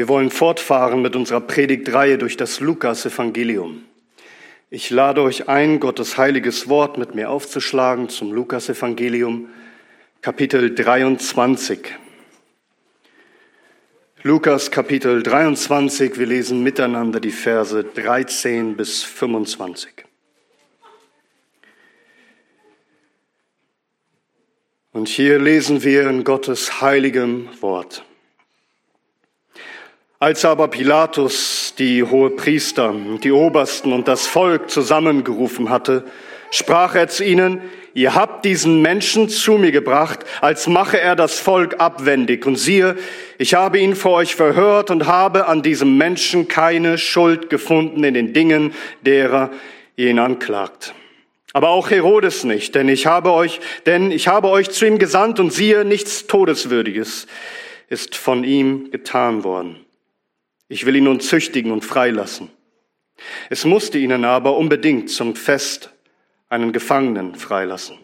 Wir wollen fortfahren mit unserer Predigtreihe durch das Lukas-Evangelium. Ich lade euch ein, Gottes heiliges Wort mit mir aufzuschlagen zum Lukas-Evangelium, Kapitel 23. Lukas Kapitel 23, wir lesen miteinander die Verse 13 bis 25. Und hier lesen wir in Gottes heiligem Wort. Als aber Pilatus die Hohepriester, die Obersten und das Volk zusammengerufen hatte, sprach er zu ihnen, ihr habt diesen Menschen zu mir gebracht, als mache er das Volk abwendig. Und siehe, ich habe ihn vor euch verhört und habe an diesem Menschen keine Schuld gefunden in den Dingen, derer ihr ihn anklagt. Aber auch Herodes nicht, denn ich habe euch, denn ich habe euch zu ihm gesandt und siehe, nichts Todeswürdiges ist von ihm getan worden. Ich will ihn nun züchtigen und freilassen. Es musste ihnen aber unbedingt zum Fest einen Gefangenen freilassen.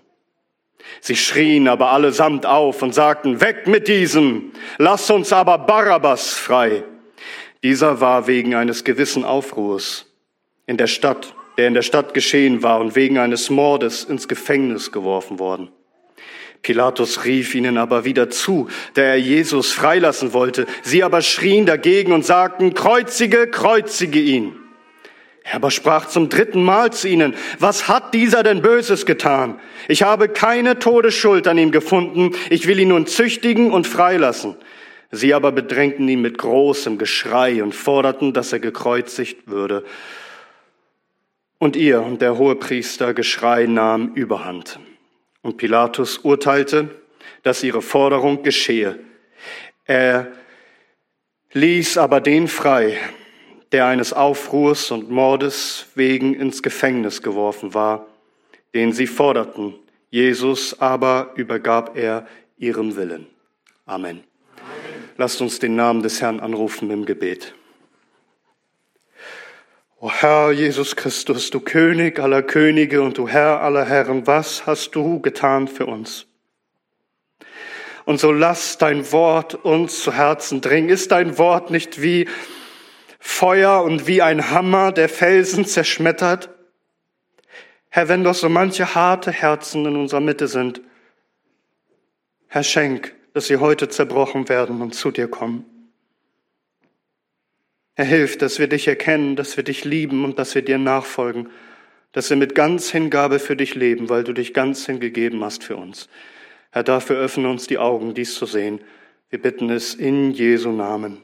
Sie schrien aber allesamt auf und sagten, weg mit diesem, lass uns aber Barabbas frei. Dieser war wegen eines gewissen Aufruhrs in der Stadt, der in der Stadt geschehen war und wegen eines Mordes ins Gefängnis geworfen worden. Pilatus rief ihnen aber wieder zu, der er Jesus freilassen wollte. Sie aber schrien dagegen und sagten, kreuzige, kreuzige ihn. Er aber sprach zum dritten Mal zu ihnen, was hat dieser denn Böses getan? Ich habe keine Todesschuld an ihm gefunden, ich will ihn nun züchtigen und freilassen. Sie aber bedrängten ihn mit großem Geschrei und forderten, dass er gekreuzigt würde. Und ihr und der hohe Priester Geschrei nahm überhand. Und Pilatus urteilte, dass ihre Forderung geschehe. Er ließ aber den frei, der eines Aufruhrs und Mordes wegen ins Gefängnis geworfen war, den sie forderten. Jesus aber übergab er ihrem Willen. Amen. Amen. Lasst uns den Namen des Herrn anrufen im Gebet. O Herr Jesus Christus, du König aller Könige und du Herr aller Herren, was hast du getan für uns? Und so lass dein Wort uns zu Herzen dringen. Ist dein Wort nicht wie Feuer und wie ein Hammer, der Felsen zerschmettert? Herr, wenn doch so manche harte Herzen in unserer Mitte sind, Herr, schenk, dass sie heute zerbrochen werden und zu dir kommen. Er hilft, dass wir dich erkennen, dass wir dich lieben und dass wir dir nachfolgen, dass wir mit ganz Hingabe für dich leben, weil du dich ganz hingegeben hast für uns. Herr, dafür öffne uns die Augen, dies zu sehen. Wir bitten es in Jesu Namen.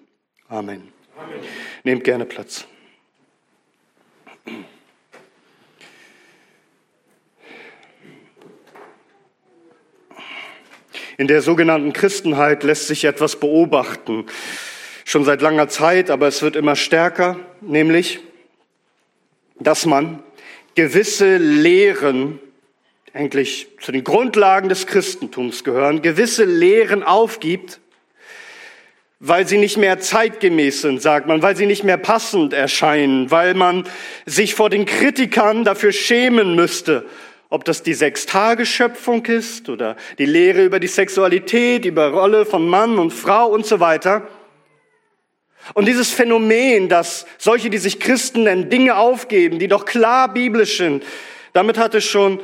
Amen. Amen. Nehmt gerne Platz. In der sogenannten Christenheit lässt sich etwas beobachten schon seit langer Zeit, aber es wird immer stärker, nämlich, dass man gewisse Lehren, eigentlich zu den Grundlagen des Christentums gehören, gewisse Lehren aufgibt, weil sie nicht mehr zeitgemäß sind, sagt man, weil sie nicht mehr passend erscheinen, weil man sich vor den Kritikern dafür schämen müsste, ob das die Sechstageschöpfung ist oder die Lehre über die Sexualität, über Rolle von Mann und Frau und so weiter. Und dieses Phänomen, dass solche, die sich Christen nennen, Dinge aufgeben, die doch klar biblisch sind, damit hatte schon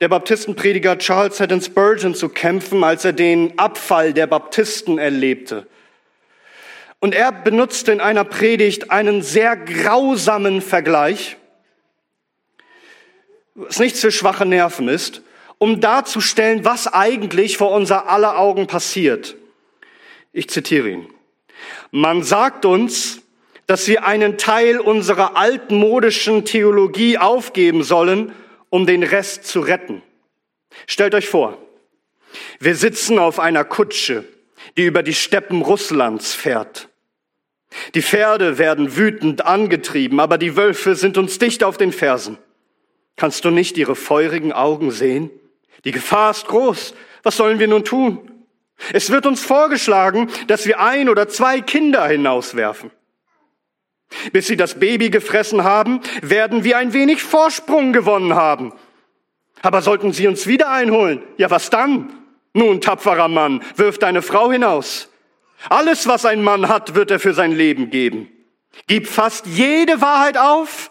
der Baptistenprediger Charles Haddon Spurgeon zu kämpfen, als er den Abfall der Baptisten erlebte. Und er benutzte in einer Predigt einen sehr grausamen Vergleich, was nichts für schwache Nerven ist, um darzustellen, was eigentlich vor unser aller Augen passiert. Ich zitiere ihn. Man sagt uns, dass wir einen Teil unserer altmodischen Theologie aufgeben sollen, um den Rest zu retten. Stellt euch vor, wir sitzen auf einer Kutsche, die über die Steppen Russlands fährt. Die Pferde werden wütend angetrieben, aber die Wölfe sind uns dicht auf den Fersen. Kannst du nicht ihre feurigen Augen sehen? Die Gefahr ist groß. Was sollen wir nun tun? Es wird uns vorgeschlagen, dass wir ein oder zwei Kinder hinauswerfen. Bis sie das Baby gefressen haben, werden wir ein wenig Vorsprung gewonnen haben. Aber sollten sie uns wieder einholen, ja was dann? Nun, tapferer Mann, wirf deine Frau hinaus. Alles, was ein Mann hat, wird er für sein Leben geben. Gib fast jede Wahrheit auf,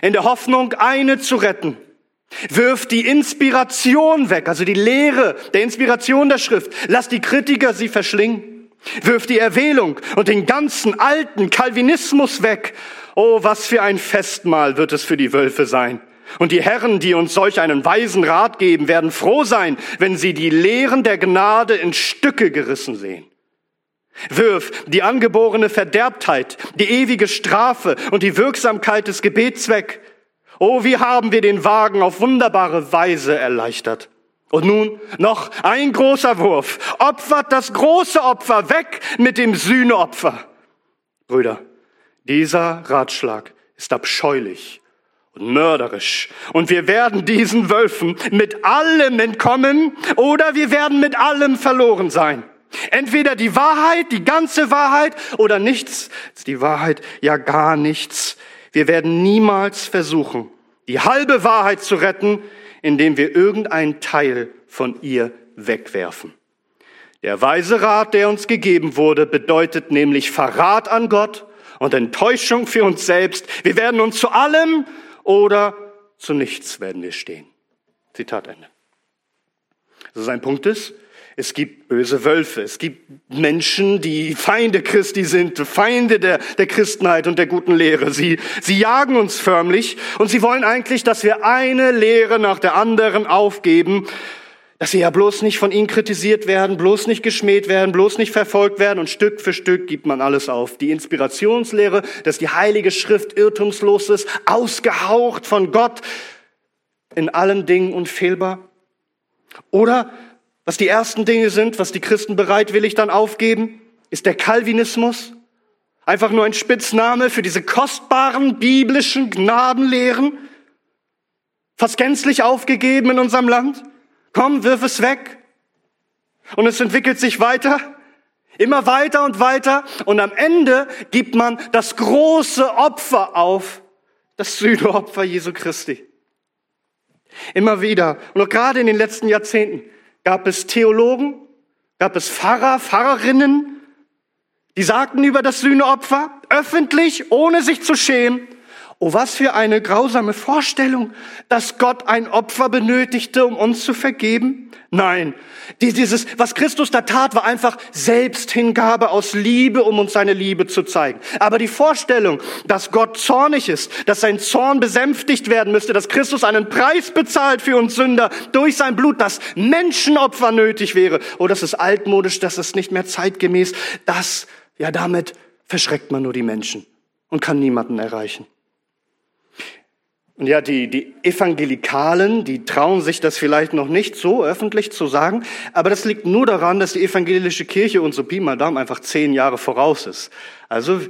in der Hoffnung, eine zu retten. Wirf die Inspiration weg, also die Lehre der Inspiration der Schrift. Lass die Kritiker sie verschlingen. Wirf die Erwählung und den ganzen alten Calvinismus weg. Oh, was für ein Festmahl wird es für die Wölfe sein. Und die Herren, die uns solch einen weisen Rat geben, werden froh sein, wenn sie die Lehren der Gnade in Stücke gerissen sehen. Wirf die angeborene Verderbtheit, die ewige Strafe und die Wirksamkeit des Gebets weg. Oh, wie haben wir den Wagen auf wunderbare Weise erleichtert. Und nun noch ein großer Wurf. Opfert das große Opfer weg mit dem Sühneopfer. Brüder, dieser Ratschlag ist abscheulich und mörderisch. Und wir werden diesen Wölfen mit allem entkommen oder wir werden mit allem verloren sein. Entweder die Wahrheit, die ganze Wahrheit oder nichts, die Wahrheit, ja gar nichts. Wir werden niemals versuchen, die halbe Wahrheit zu retten, indem wir irgendeinen Teil von ihr wegwerfen. Der weise Rat, der uns gegeben wurde, bedeutet nämlich Verrat an Gott und Enttäuschung für uns selbst. Wir werden uns zu allem oder zu nichts werden wir stehen. Zitat Ende. Also sein Punkt ist, es gibt böse Wölfe. Es gibt Menschen, die Feinde Christi sind, Feinde der, der Christenheit und der guten Lehre. Sie, sie jagen uns förmlich und sie wollen eigentlich, dass wir eine Lehre nach der anderen aufgeben, dass sie ja bloß nicht von ihnen kritisiert werden, bloß nicht geschmäht werden, bloß nicht verfolgt werden und Stück für Stück gibt man alles auf. Die Inspirationslehre, dass die Heilige Schrift irrtumslos ist, ausgehaucht von Gott, in allen Dingen unfehlbar. Oder was die ersten Dinge sind, was die Christen bereitwillig dann aufgeben, ist der Calvinismus. Einfach nur ein Spitzname für diese kostbaren biblischen Gnadenlehren. Fast gänzlich aufgegeben in unserem Land. Komm, wirf es weg. Und es entwickelt sich weiter, immer weiter und weiter. Und am Ende gibt man das große Opfer auf, das Sühneopfer Jesu Christi. Immer wieder. Und auch gerade in den letzten Jahrzehnten gab es Theologen, gab es Pfarrer, Pfarrerinnen, die sagten über das Sühneopfer öffentlich, ohne sich zu schämen, Oh, was für eine grausame Vorstellung, dass Gott ein Opfer benötigte, um uns zu vergeben. Nein, dieses, was Christus da tat, war einfach Selbsthingabe aus Liebe, um uns seine Liebe zu zeigen. Aber die Vorstellung, dass Gott zornig ist, dass sein Zorn besänftigt werden müsste, dass Christus einen Preis bezahlt für uns Sünder durch sein Blut, dass Menschenopfer nötig wäre, oh, das ist altmodisch, das ist nicht mehr zeitgemäß, das, ja, damit verschreckt man nur die Menschen und kann niemanden erreichen. Und ja, die, die Evangelikalen, die trauen sich das vielleicht noch nicht so öffentlich zu sagen, aber das liegt nur daran, dass die evangelische Kirche uns so Pi mal Daumen einfach zehn Jahre voraus ist. Also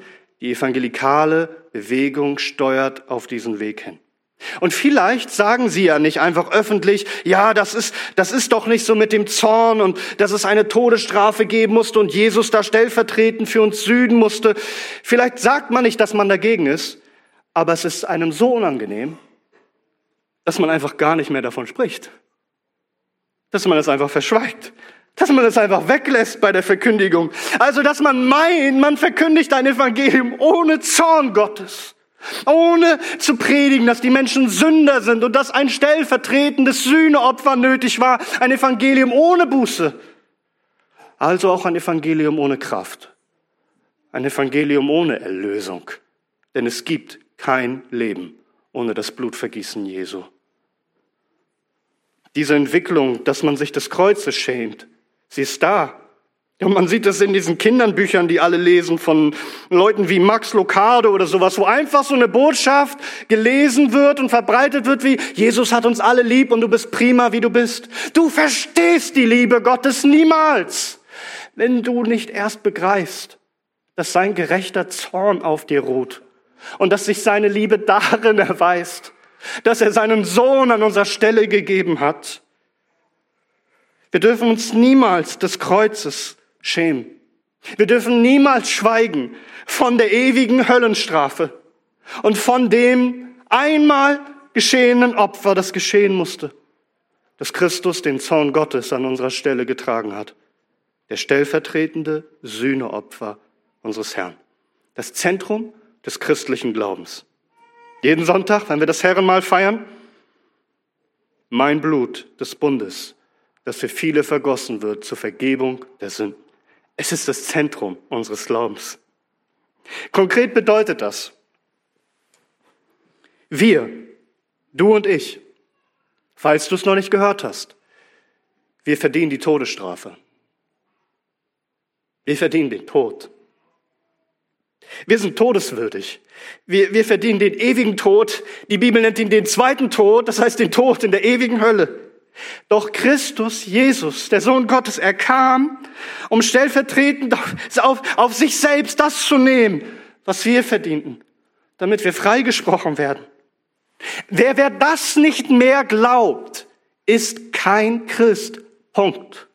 die evangelikale Bewegung steuert auf diesen Weg hin. Und vielleicht sagen sie ja nicht einfach öffentlich, ja, das ist, das ist doch nicht so mit dem Zorn und dass es eine Todesstrafe geben musste und Jesus da stellvertretend für uns süden musste. Vielleicht sagt man nicht, dass man dagegen ist, aber es ist einem so unangenehm, dass man einfach gar nicht mehr davon spricht. Dass man es einfach verschweigt. Dass man es einfach weglässt bei der Verkündigung. Also, dass man meint, man verkündigt ein Evangelium ohne Zorn Gottes. Ohne zu predigen, dass die Menschen Sünder sind und dass ein stellvertretendes Sühneopfer nötig war. Ein Evangelium ohne Buße. Also auch ein Evangelium ohne Kraft. Ein Evangelium ohne Erlösung. Denn es gibt kein Leben ohne das Blutvergießen Jesu. Diese Entwicklung, dass man sich des Kreuzes schämt, sie ist da. Und man sieht es in diesen Kindernbüchern, die alle lesen, von Leuten wie Max Locardo oder sowas, wo einfach so eine Botschaft gelesen wird und verbreitet wird wie, Jesus hat uns alle lieb und du bist prima, wie du bist. Du verstehst die Liebe Gottes niemals, wenn du nicht erst begreifst, dass sein gerechter Zorn auf dir ruht und dass sich seine Liebe darin erweist, dass er seinen Sohn an unserer Stelle gegeben hat. Wir dürfen uns niemals des Kreuzes schämen. Wir dürfen niemals schweigen von der ewigen Höllenstrafe und von dem einmal geschehenen Opfer, das geschehen musste, dass Christus den Zorn Gottes an unserer Stelle getragen hat. der stellvertretende Sühneopfer unseres Herrn. Das Zentrum des christlichen Glaubens. Jeden Sonntag, wenn wir das Herrenmal feiern, mein Blut des Bundes, das für viele vergossen wird zur Vergebung der Sünden. Es ist das Zentrum unseres Glaubens. Konkret bedeutet das, wir, du und ich, falls du es noch nicht gehört hast, wir verdienen die Todesstrafe. Wir verdienen den Tod. Wir sind todeswürdig. Wir, wir verdienen den ewigen Tod. Die Bibel nennt ihn den zweiten Tod, das heißt den Tod in der ewigen Hölle. Doch Christus, Jesus, der Sohn Gottes, er kam, um stellvertretend auf, auf sich selbst das zu nehmen, was wir verdienten, damit wir freigesprochen werden. Wer, wer das nicht mehr glaubt, ist kein Christ. Punkt.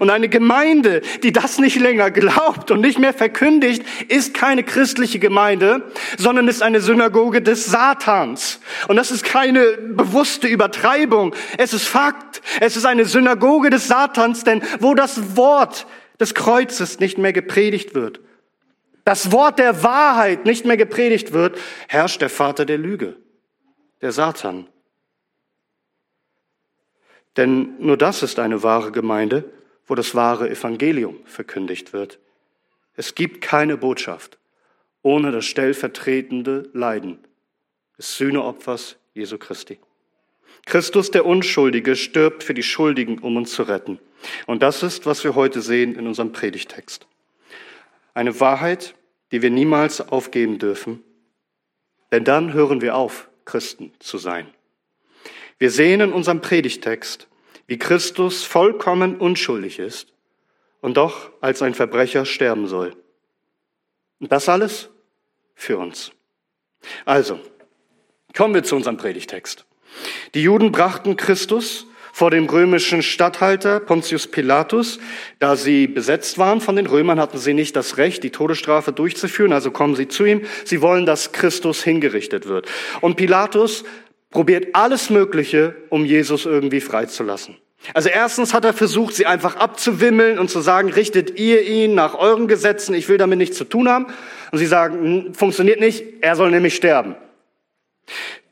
Und eine Gemeinde, die das nicht länger glaubt und nicht mehr verkündigt, ist keine christliche Gemeinde, sondern ist eine Synagoge des Satans. Und das ist keine bewusste Übertreibung. Es ist Fakt. Es ist eine Synagoge des Satans, denn wo das Wort des Kreuzes nicht mehr gepredigt wird, das Wort der Wahrheit nicht mehr gepredigt wird, herrscht der Vater der Lüge, der Satan. Denn nur das ist eine wahre Gemeinde, wo das wahre Evangelium verkündigt wird. Es gibt keine Botschaft ohne das stellvertretende Leiden des Sühneopfers Jesu Christi. Christus, der Unschuldige, stirbt für die Schuldigen, um uns zu retten. Und das ist, was wir heute sehen in unserem Predigtext. Eine Wahrheit, die wir niemals aufgeben dürfen, denn dann hören wir auf, Christen zu sein. Wir sehen in unserem Predigtext, wie Christus vollkommen unschuldig ist und doch als ein Verbrecher sterben soll. Und das alles für uns. Also, kommen wir zu unserem Predigtext. Die Juden brachten Christus vor dem römischen Statthalter Pontius Pilatus. Da sie besetzt waren von den Römern, hatten sie nicht das Recht, die Todesstrafe durchzuführen. Also kommen sie zu ihm. Sie wollen, dass Christus hingerichtet wird. Und Pilatus probiert alles Mögliche, um Jesus irgendwie freizulassen. Also erstens hat er versucht, sie einfach abzuwimmeln und zu sagen, richtet ihr ihn nach euren Gesetzen, ich will damit nichts zu tun haben. Und sie sagen, funktioniert nicht, er soll nämlich sterben.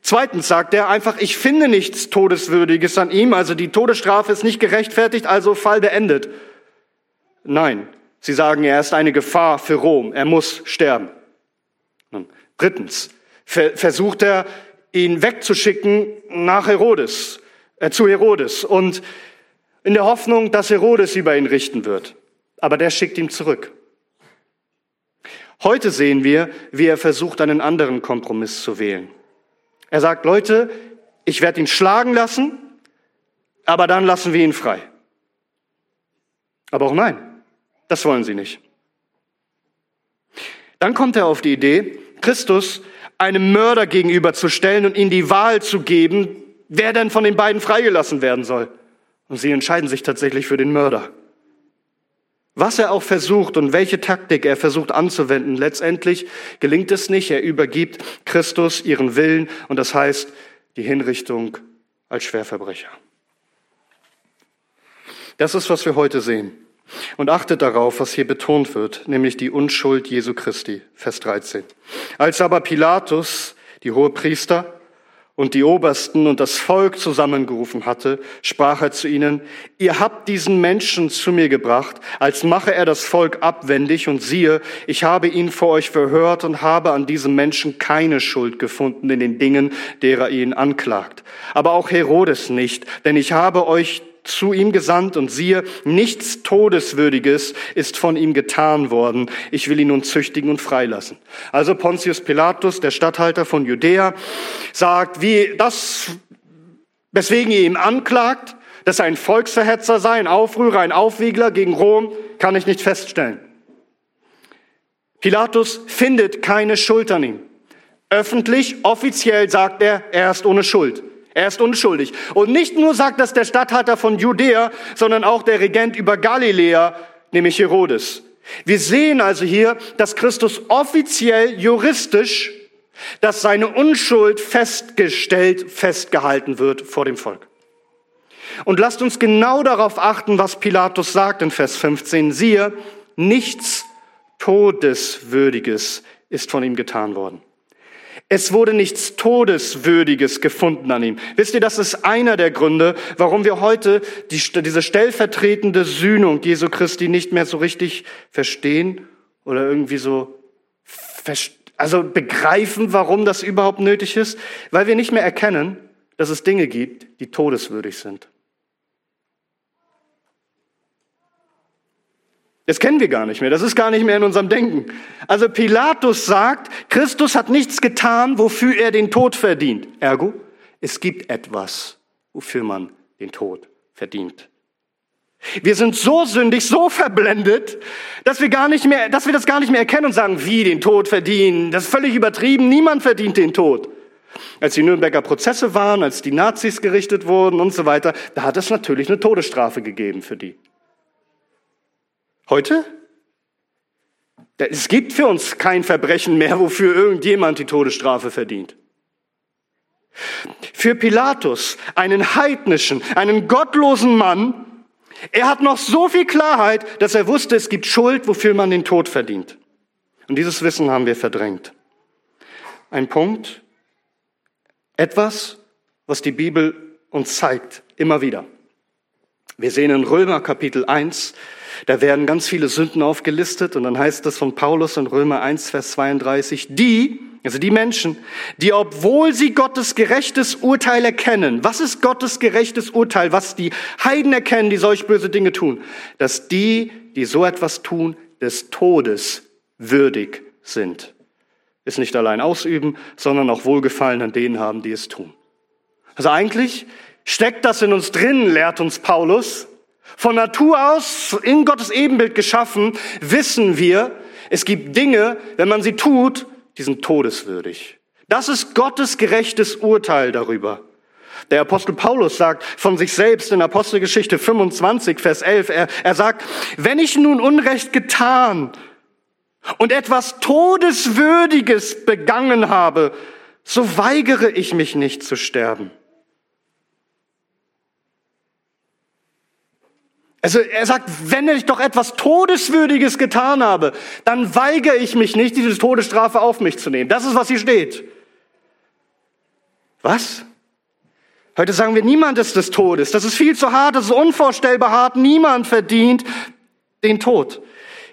Zweitens sagt er einfach, ich finde nichts Todeswürdiges an ihm, also die Todesstrafe ist nicht gerechtfertigt, also Fall beendet. Nein, sie sagen, er ist eine Gefahr für Rom, er muss sterben. Drittens versucht er, ihn wegzuschicken nach Herodes, äh, zu Herodes und in der Hoffnung, dass Herodes über ihn richten wird. Aber der schickt ihn zurück. Heute sehen wir, wie er versucht, einen anderen Kompromiss zu wählen. Er sagt, Leute, ich werde ihn schlagen lassen, aber dann lassen wir ihn frei. Aber auch nein, das wollen sie nicht. Dann kommt er auf die Idee, Christus einem Mörder gegenüberzustellen und ihm die Wahl zu geben, wer denn von den beiden freigelassen werden soll. Und sie entscheiden sich tatsächlich für den Mörder. Was er auch versucht und welche Taktik er versucht anzuwenden, letztendlich gelingt es nicht. Er übergibt Christus ihren Willen und das heißt die Hinrichtung als Schwerverbrecher. Das ist, was wir heute sehen. Und achtet darauf, was hier betont wird, nämlich die Unschuld Jesu Christi, Vers 13. Als aber Pilatus, die hohe Priester, und die Obersten und das Volk zusammengerufen hatte, sprach er zu ihnen, ihr habt diesen Menschen zu mir gebracht, als mache er das Volk abwendig und siehe, ich habe ihn vor euch verhört und habe an diesem Menschen keine Schuld gefunden in den Dingen, derer ihr ihn anklagt. Aber auch Herodes nicht, denn ich habe euch zu ihm gesandt und siehe, nichts Todeswürdiges ist von ihm getan worden. Ich will ihn nun züchtigen und freilassen. Also Pontius Pilatus, der Statthalter von Judäa, sagt, wie das, weswegen ihr ihm anklagt, dass er ein Volksverhetzer sei, ein Aufrührer, ein Aufwiegler gegen Rom, kann ich nicht feststellen. Pilatus findet keine Schuld an ihm. Öffentlich, offiziell sagt er, er ist ohne Schuld. Er ist unschuldig. Und nicht nur sagt das der Statthalter von Judäa, sondern auch der Regent über Galiläa, nämlich Herodes. Wir sehen also hier, dass Christus offiziell juristisch, dass seine Unschuld festgestellt, festgehalten wird vor dem Volk. Und lasst uns genau darauf achten, was Pilatus sagt in Vers 15. Siehe, nichts Todeswürdiges ist von ihm getan worden. Es wurde nichts Todeswürdiges gefunden an ihm. Wisst ihr, das ist einer der Gründe, warum wir heute die, diese stellvertretende Sühnung Jesu Christi nicht mehr so richtig verstehen oder irgendwie so, also begreifen, warum das überhaupt nötig ist, weil wir nicht mehr erkennen, dass es Dinge gibt, die todeswürdig sind. Das kennen wir gar nicht mehr. Das ist gar nicht mehr in unserem Denken. Also Pilatus sagt, Christus hat nichts getan, wofür er den Tod verdient. Ergo, es gibt etwas, wofür man den Tod verdient. Wir sind so sündig, so verblendet, dass wir gar nicht mehr, dass wir das gar nicht mehr erkennen und sagen, wie den Tod verdienen. Das ist völlig übertrieben. Niemand verdient den Tod. Als die Nürnberger Prozesse waren, als die Nazis gerichtet wurden und so weiter, da hat es natürlich eine Todesstrafe gegeben für die. Heute? Es gibt für uns kein Verbrechen mehr, wofür irgendjemand die Todesstrafe verdient. Für Pilatus, einen heidnischen, einen gottlosen Mann, er hat noch so viel Klarheit, dass er wusste, es gibt Schuld, wofür man den Tod verdient. Und dieses Wissen haben wir verdrängt. Ein Punkt, etwas, was die Bibel uns zeigt, immer wieder. Wir sehen in Römer Kapitel 1, da werden ganz viele Sünden aufgelistet und dann heißt es von Paulus in Römer 1, Vers 32, die, also die Menschen, die obwohl sie Gottes gerechtes Urteil erkennen, was ist Gottes gerechtes Urteil, was die Heiden erkennen, die solch böse Dinge tun, dass die, die so etwas tun, des Todes würdig sind. Ist nicht allein ausüben, sondern auch Wohlgefallen an denen haben, die es tun. Also eigentlich steckt das in uns drin, lehrt uns Paulus. Von Natur aus in Gottes Ebenbild geschaffen, wissen wir, es gibt Dinge, wenn man sie tut, die sind todeswürdig. Das ist Gottes gerechtes Urteil darüber. Der Apostel Paulus sagt von sich selbst in Apostelgeschichte 25, Vers 11, er, er sagt, wenn ich nun Unrecht getan und etwas Todeswürdiges begangen habe, so weigere ich mich nicht zu sterben. Also er sagt, wenn ich doch etwas Todeswürdiges getan habe, dann weigere ich mich nicht, diese Todesstrafe auf mich zu nehmen. Das ist, was hier steht. Was? Heute sagen wir, niemand ist des Todes. Das ist viel zu hart, das ist unvorstellbar hart. Niemand verdient den Tod.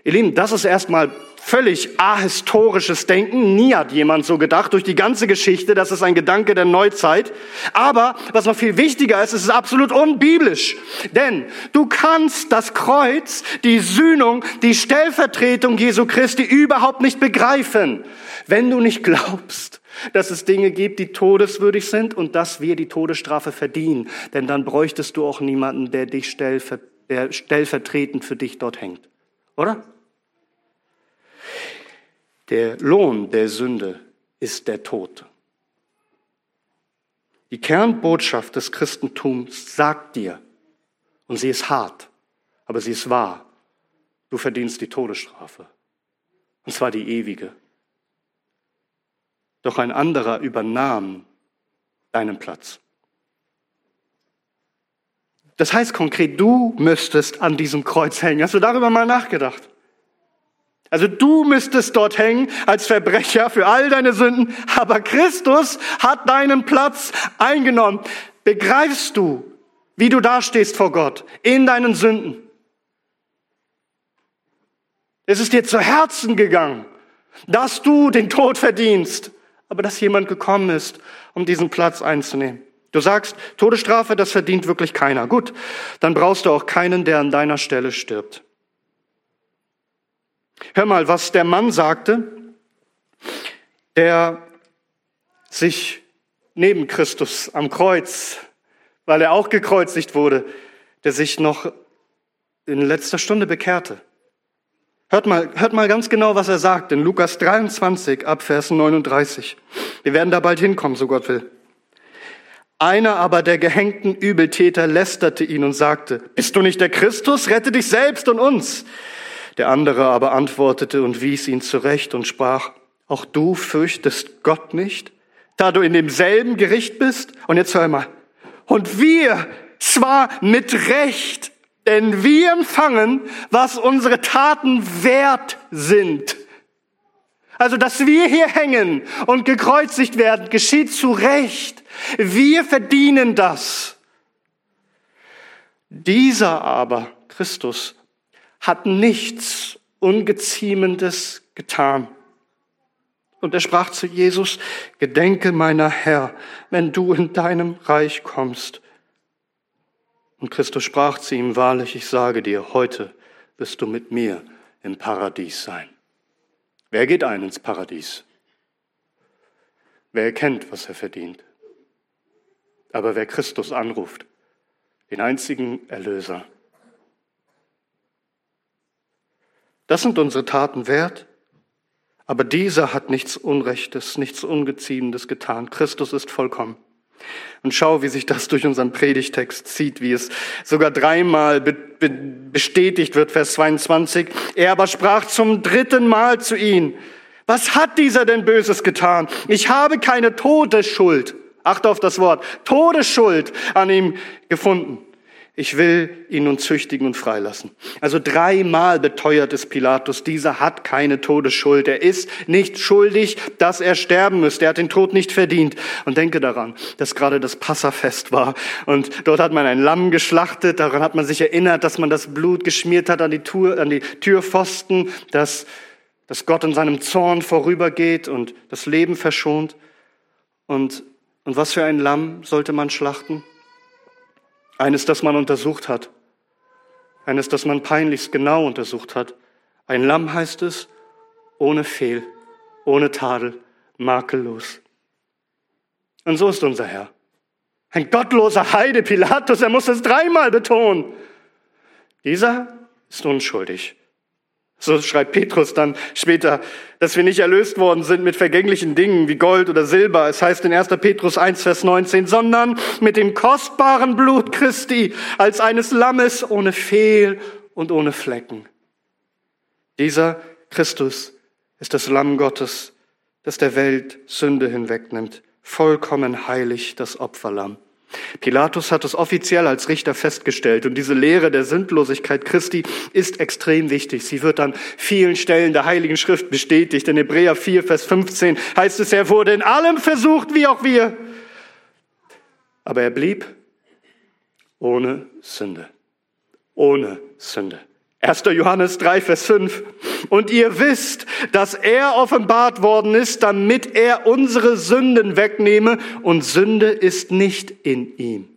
Ihr Lieben, das ist erstmal völlig ahistorisches Denken. Nie hat jemand so gedacht durch die ganze Geschichte. Das ist ein Gedanke der Neuzeit. Aber was noch viel wichtiger ist, es ist absolut unbiblisch. Denn du kannst das Kreuz, die Sühnung, die Stellvertretung Jesu Christi überhaupt nicht begreifen, wenn du nicht glaubst, dass es Dinge gibt, die todeswürdig sind und dass wir die Todesstrafe verdienen. Denn dann bräuchtest du auch niemanden, der dich stellvertretend für dich dort hängt. Oder? Der Lohn der Sünde ist der Tod. Die Kernbotschaft des Christentums sagt dir, und sie ist hart, aber sie ist wahr, du verdienst die Todesstrafe. Und zwar die ewige. Doch ein anderer übernahm deinen Platz. Das heißt konkret, du müsstest an diesem Kreuz hängen. Hast du darüber mal nachgedacht? Also du müsstest dort hängen als Verbrecher für all deine Sünden, aber Christus hat deinen Platz eingenommen. Begreifst du, wie du dastehst vor Gott in deinen Sünden? Es ist dir zu Herzen gegangen, dass du den Tod verdienst, aber dass jemand gekommen ist, um diesen Platz einzunehmen. Du sagst, Todesstrafe, das verdient wirklich keiner. Gut, dann brauchst du auch keinen, der an deiner Stelle stirbt. Hör mal, was der Mann sagte, der sich neben Christus am Kreuz, weil er auch gekreuzigt wurde, der sich noch in letzter Stunde bekehrte. Hört mal, hört mal ganz genau, was er sagt in Lukas 23 ab Vers 39. Wir werden da bald hinkommen, so Gott will. Einer aber der gehängten Übeltäter lästerte ihn und sagte, bist du nicht der Christus? Rette dich selbst und uns. Der andere aber antwortete und wies ihn zurecht und sprach, auch du fürchtest Gott nicht, da du in demselben Gericht bist? Und jetzt hör mal. Und wir Zwar mit Recht, denn wir empfangen, was unsere Taten wert sind. Also, dass wir hier hängen und gekreuzigt werden, geschieht zu Recht. Wir verdienen das. Dieser aber, Christus, hat nichts Ungeziemendes getan. Und er sprach zu Jesus, Gedenke meiner Herr, wenn du in deinem Reich kommst. Und Christus sprach zu ihm, Wahrlich, ich sage dir, heute wirst du mit mir im Paradies sein. Wer geht ein ins Paradies? Wer erkennt, was er verdient? Aber wer Christus anruft, den einzigen Erlöser. Das sind unsere Taten wert, aber dieser hat nichts Unrechtes, nichts Ungeziemendes getan. Christus ist vollkommen. Und schau, wie sich das durch unseren Predigtext zieht, wie es sogar dreimal be be bestätigt wird, Vers 22. Er aber sprach zum dritten Mal zu ihm, was hat dieser denn Böses getan? Ich habe keine Todesschuld, achte auf das Wort, Todesschuld an ihm gefunden. Ich will ihn nun züchtigen und freilassen. Also dreimal beteuert es Pilatus, dieser hat keine Todesschuld. Er ist nicht schuldig, dass er sterben müsste. Er hat den Tod nicht verdient. Und denke daran, dass gerade das Passafest war. Und dort hat man ein Lamm geschlachtet. Daran hat man sich erinnert, dass man das Blut geschmiert hat an die, Tür, an die Türpfosten, dass, dass Gott in seinem Zorn vorübergeht und das Leben verschont. Und, und was für ein Lamm sollte man schlachten? Eines, das man untersucht hat. Eines, das man peinlichst genau untersucht hat. Ein Lamm heißt es, ohne Fehl, ohne Tadel, makellos. Und so ist unser Herr. Ein gottloser Heide, Pilatus, er muss es dreimal betonen. Dieser ist unschuldig. So schreibt Petrus dann später, dass wir nicht erlöst worden sind mit vergänglichen Dingen wie Gold oder Silber. Es heißt in 1. Petrus 1, Vers 19, sondern mit dem kostbaren Blut Christi als eines Lammes ohne Fehl und ohne Flecken. Dieser Christus ist das Lamm Gottes, das der Welt Sünde hinwegnimmt. Vollkommen heilig das Opferlamm. Pilatus hat es offiziell als Richter festgestellt und diese Lehre der Sündlosigkeit Christi ist extrem wichtig. Sie wird an vielen Stellen der Heiligen Schrift bestätigt. In Hebräer 4, Vers 15 heißt es, er wurde in allem versucht, wie auch wir. Aber er blieb ohne Sünde. Ohne Sünde. 1. Johannes 3, Vers 5. Und ihr wisst, dass er offenbart worden ist, damit er unsere Sünden wegnehme. Und Sünde ist nicht in ihm.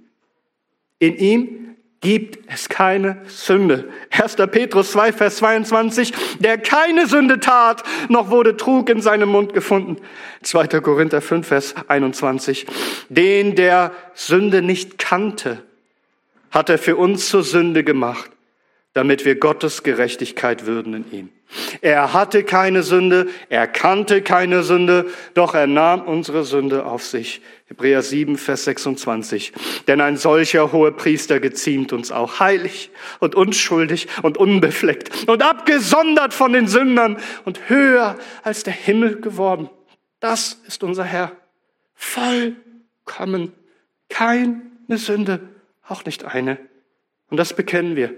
In ihm gibt es keine Sünde. 1. Petrus 2, Vers 22. Der keine Sünde tat, noch wurde Trug in seinem Mund gefunden. 2. Korinther 5, Vers 21. Den der Sünde nicht kannte, hat er für uns zur Sünde gemacht damit wir Gottes Gerechtigkeit würden in ihm. Er hatte keine Sünde, er kannte keine Sünde, doch er nahm unsere Sünde auf sich. Hebräer 7, Vers 26. Denn ein solcher hoher Priester geziemt uns auch heilig und unschuldig und unbefleckt und abgesondert von den Sündern und höher als der Himmel geworden. Das ist unser Herr. Vollkommen. Keine Sünde, auch nicht eine. Und das bekennen wir.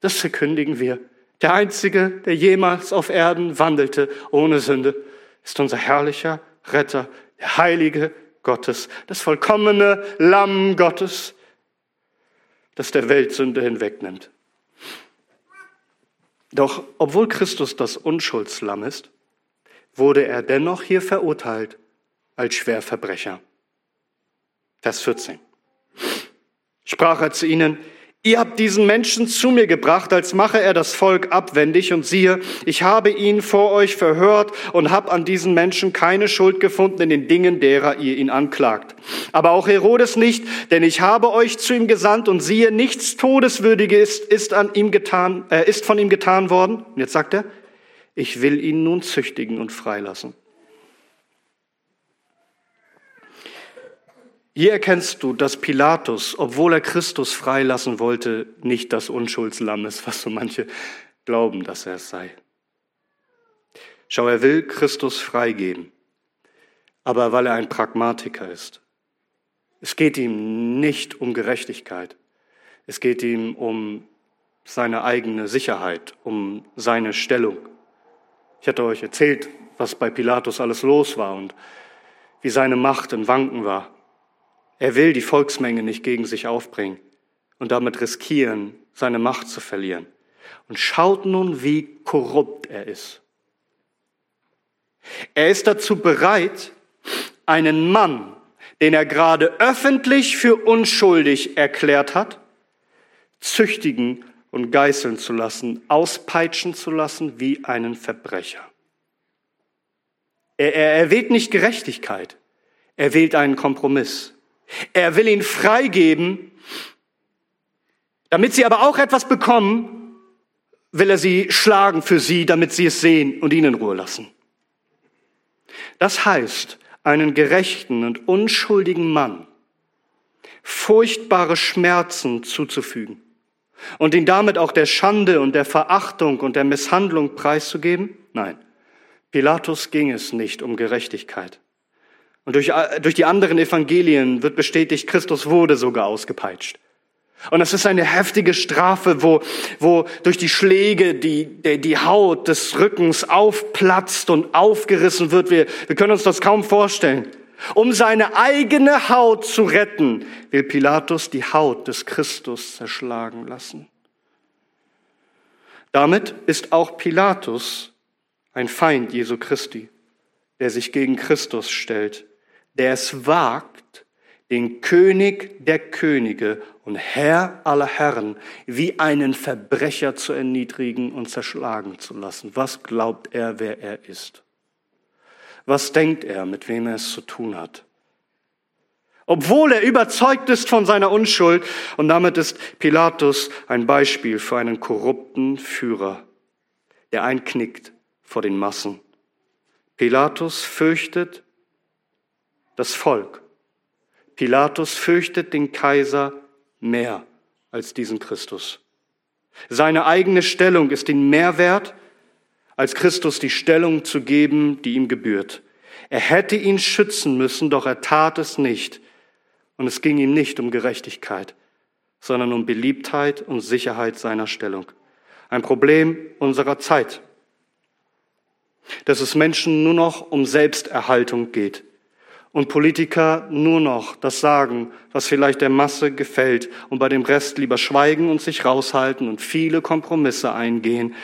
Das verkündigen wir. Der Einzige, der jemals auf Erden wandelte ohne Sünde, ist unser herrlicher Retter, der Heilige Gottes, das vollkommene Lamm Gottes, das der Weltsünde hinwegnimmt. Doch obwohl Christus das Unschuldslamm ist, wurde er dennoch hier verurteilt als Schwerverbrecher. Vers 14. Sprach er zu ihnen, Ihr habt diesen Menschen zu mir gebracht, als mache er das Volk abwendig und siehe, ich habe ihn vor euch verhört und habe an diesen Menschen keine Schuld gefunden in den Dingen, derer ihr ihn anklagt. Aber auch Herodes nicht, denn ich habe euch zu ihm gesandt und siehe, nichts Todeswürdiges ist, ist an ihm getan, äh, ist von ihm getan worden. Und jetzt sagt er, ich will ihn nun züchtigen und freilassen. Hier erkennst du, dass Pilatus, obwohl er Christus freilassen wollte, nicht das Unschuldslamm ist, was so manche glauben, dass er es sei. Schau, er will Christus freigeben, aber weil er ein Pragmatiker ist. Es geht ihm nicht um Gerechtigkeit. Es geht ihm um seine eigene Sicherheit, um seine Stellung. Ich hatte euch erzählt, was bei Pilatus alles los war und wie seine Macht in Wanken war. Er will die Volksmenge nicht gegen sich aufbringen und damit riskieren, seine Macht zu verlieren. Und schaut nun, wie korrupt er ist. Er ist dazu bereit, einen Mann, den er gerade öffentlich für unschuldig erklärt hat, züchtigen und geißeln zu lassen, auspeitschen zu lassen wie einen Verbrecher. Er, er, er wählt nicht Gerechtigkeit, er wählt einen Kompromiss. Er will ihn freigeben, damit sie aber auch etwas bekommen, will er sie schlagen für sie, damit sie es sehen und ihn in Ruhe lassen. Das heißt, einen gerechten und unschuldigen Mann furchtbare Schmerzen zuzufügen und ihn damit auch der Schande und der Verachtung und der Misshandlung preiszugeben? Nein, Pilatus ging es nicht um Gerechtigkeit. Und durch, durch die anderen Evangelien wird bestätigt, Christus wurde sogar ausgepeitscht. Und das ist eine heftige Strafe, wo, wo durch die Schläge die, die, die Haut des Rückens aufplatzt und aufgerissen wird. Wir, wir können uns das kaum vorstellen. Um seine eigene Haut zu retten, will Pilatus die Haut des Christus zerschlagen lassen. Damit ist auch Pilatus ein Feind Jesu Christi, der sich gegen Christus stellt, der es wagt, den König der Könige und Herr aller Herren wie einen Verbrecher zu erniedrigen und zerschlagen zu lassen. Was glaubt er, wer er ist? Was denkt er, mit wem er es zu tun hat? Obwohl er überzeugt ist von seiner Unschuld und damit ist Pilatus ein Beispiel für einen korrupten Führer, der einknickt vor den Massen. Pilatus fürchtet das Volk. Pilatus fürchtet den Kaiser mehr als diesen Christus. Seine eigene Stellung ist ihm mehr wert als Christus die Stellung zu geben, die ihm gebührt. Er hätte ihn schützen müssen, doch er tat es nicht. Und es ging ihm nicht um Gerechtigkeit, sondern um Beliebtheit und Sicherheit seiner Stellung. Ein Problem unserer Zeit, dass es Menschen nur noch um Selbsterhaltung geht und Politiker nur noch das sagen, was vielleicht der Masse gefällt und bei dem Rest lieber schweigen und sich raushalten und viele Kompromisse eingehen,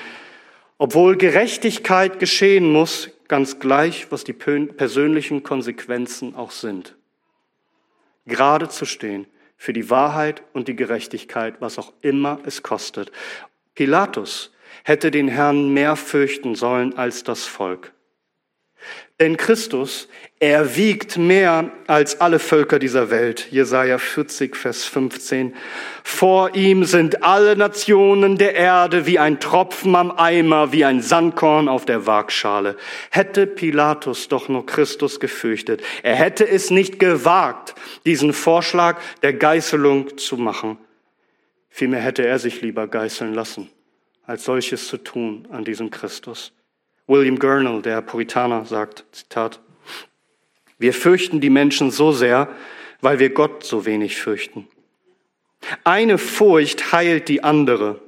obwohl Gerechtigkeit geschehen muss, ganz gleich, was die persönlichen Konsequenzen auch sind. Gerade zu stehen für die Wahrheit und die Gerechtigkeit, was auch immer es kostet. Pilatus hätte den Herrn mehr fürchten sollen als das Volk. Denn Christus, er wiegt mehr als alle Völker dieser Welt. Jesaja 40, Vers 15. Vor ihm sind alle Nationen der Erde wie ein Tropfen am Eimer, wie ein Sandkorn auf der Waagschale. Hätte Pilatus doch nur Christus gefürchtet. Er hätte es nicht gewagt, diesen Vorschlag der Geißelung zu machen. Vielmehr hätte er sich lieber geißeln lassen, als solches zu tun an diesem Christus. William Gurnall, der Puritaner, sagt, Zitat, wir fürchten die Menschen so sehr, weil wir Gott so wenig fürchten. Eine Furcht heilt die andere.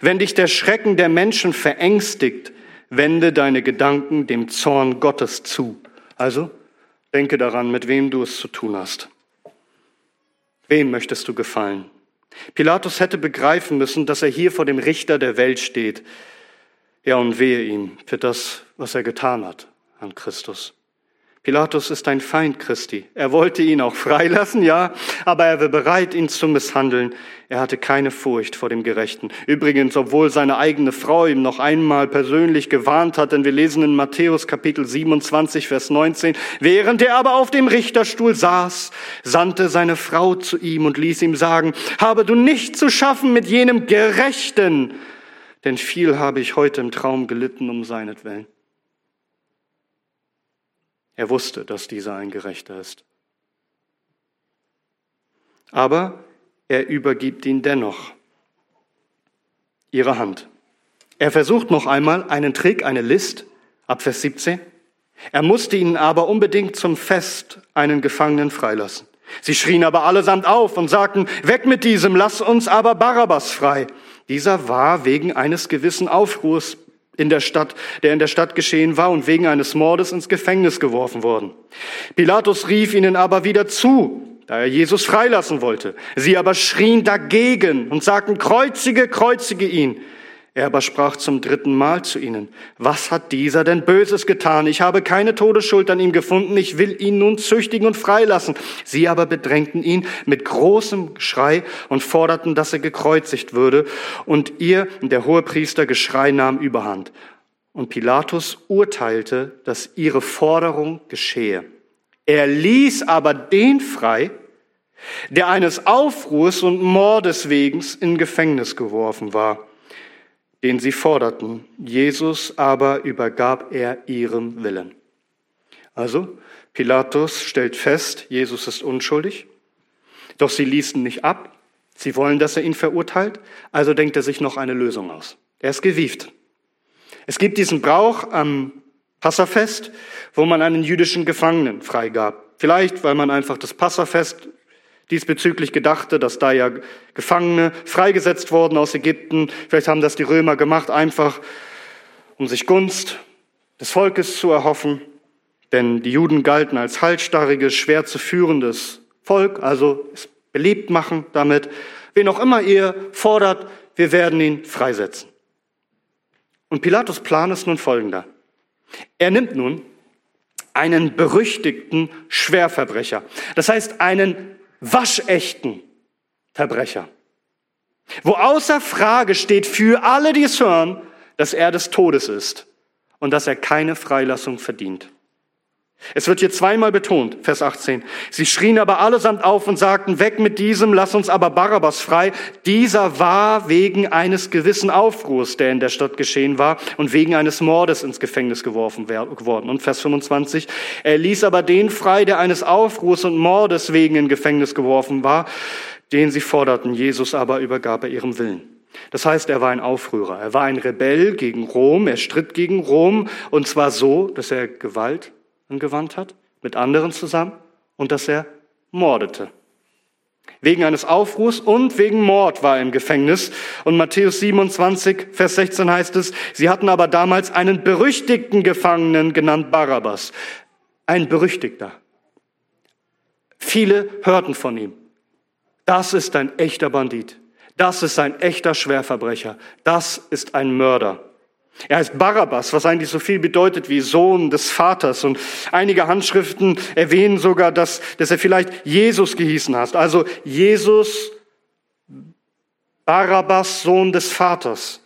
Wenn dich der Schrecken der Menschen verängstigt, wende deine Gedanken dem Zorn Gottes zu. Also denke daran, mit wem du es zu tun hast. Wem möchtest du gefallen? Pilatus hätte begreifen müssen, dass er hier vor dem Richter der Welt steht, ja, und wehe ihm für das, was er getan hat an Christus. Pilatus ist ein Feind Christi. Er wollte ihn auch freilassen, ja, aber er war bereit, ihn zu misshandeln. Er hatte keine Furcht vor dem Gerechten. Übrigens, obwohl seine eigene Frau ihm noch einmal persönlich gewarnt hat, denn wir lesen in Matthäus Kapitel 27, Vers 19, während er aber auf dem Richterstuhl saß, sandte seine Frau zu ihm und ließ ihm sagen, habe du nicht zu schaffen mit jenem Gerechten, denn viel habe ich heute im Traum gelitten um seinetwillen. Er wusste, dass dieser ein Gerechter ist. Aber er übergibt ihn dennoch ihre Hand. Er versucht noch einmal einen Trick, eine List, ab Vers 17. Er musste ihnen aber unbedingt zum Fest einen Gefangenen freilassen. Sie schrien aber allesamt auf und sagten, weg mit diesem, lass uns aber Barabbas frei. Dieser war wegen eines gewissen Aufruhrs in der Stadt, der in der Stadt geschehen war und wegen eines Mordes ins Gefängnis geworfen worden. Pilatus rief ihnen aber wieder zu, da er Jesus freilassen wollte. Sie aber schrien dagegen und sagten, kreuzige, kreuzige ihn. Er aber sprach zum dritten Mal zu ihnen, was hat dieser denn Böses getan? Ich habe keine Todesschuld an ihm gefunden, ich will ihn nun züchtigen und freilassen. Sie aber bedrängten ihn mit großem Geschrei und forderten, dass er gekreuzigt würde. Und ihr, der hohe Priester, Geschrei nahm überhand. Und Pilatus urteilte, dass ihre Forderung geschehe. Er ließ aber den frei, der eines Aufruhrs und Mordes wegen in Gefängnis geworfen war den sie forderten. Jesus aber übergab er ihrem Willen. Also, Pilatus stellt fest, Jesus ist unschuldig, doch sie ließen nicht ab. Sie wollen, dass er ihn verurteilt, also denkt er sich noch eine Lösung aus. Er ist gewieft. Es gibt diesen Brauch am Passafest, wo man einen jüdischen Gefangenen freigab. Vielleicht, weil man einfach das Passafest diesbezüglich gedachte, dass da ja Gefangene freigesetzt wurden aus Ägypten. Vielleicht haben das die Römer gemacht, einfach um sich Gunst des Volkes zu erhoffen. Denn die Juden galten als halsstarriges, schwer zu führendes Volk, also es beliebt machen damit. Wen auch immer ihr fordert, wir werden ihn freisetzen. Und Pilatus Plan ist nun folgender. Er nimmt nun einen berüchtigten Schwerverbrecher, das heißt einen waschechten Verbrecher. Wo außer Frage steht für alle, die es hören, dass er des Todes ist und dass er keine Freilassung verdient. Es wird hier zweimal betont, Vers 18. Sie schrien aber allesamt auf und sagten, weg mit diesem, lass uns aber Barabbas frei. Dieser war wegen eines gewissen Aufruhrs, der in der Stadt geschehen war, und wegen eines Mordes ins Gefängnis geworfen worden. Und Vers 25. Er ließ aber den frei, der eines Aufruhrs und Mordes wegen in Gefängnis geworfen war, den sie forderten. Jesus aber übergab er ihrem Willen. Das heißt, er war ein Aufrührer. Er war ein Rebell gegen Rom. Er stritt gegen Rom. Und zwar so, dass er Gewalt angewandt hat, mit anderen zusammen, und dass er mordete. Wegen eines Aufruhrs und wegen Mord war er im Gefängnis. Und Matthäus 27, Vers 16 heißt es, sie hatten aber damals einen berüchtigten Gefangenen genannt Barabbas. Ein berüchtigter. Viele hörten von ihm. Das ist ein echter Bandit. Das ist ein echter Schwerverbrecher. Das ist ein Mörder. Er heißt Barabbas, was eigentlich so viel bedeutet wie Sohn des Vaters. Und einige Handschriften erwähnen sogar, dass, dass er vielleicht Jesus gehießen hat. Also Jesus, Barabbas, Sohn des Vaters.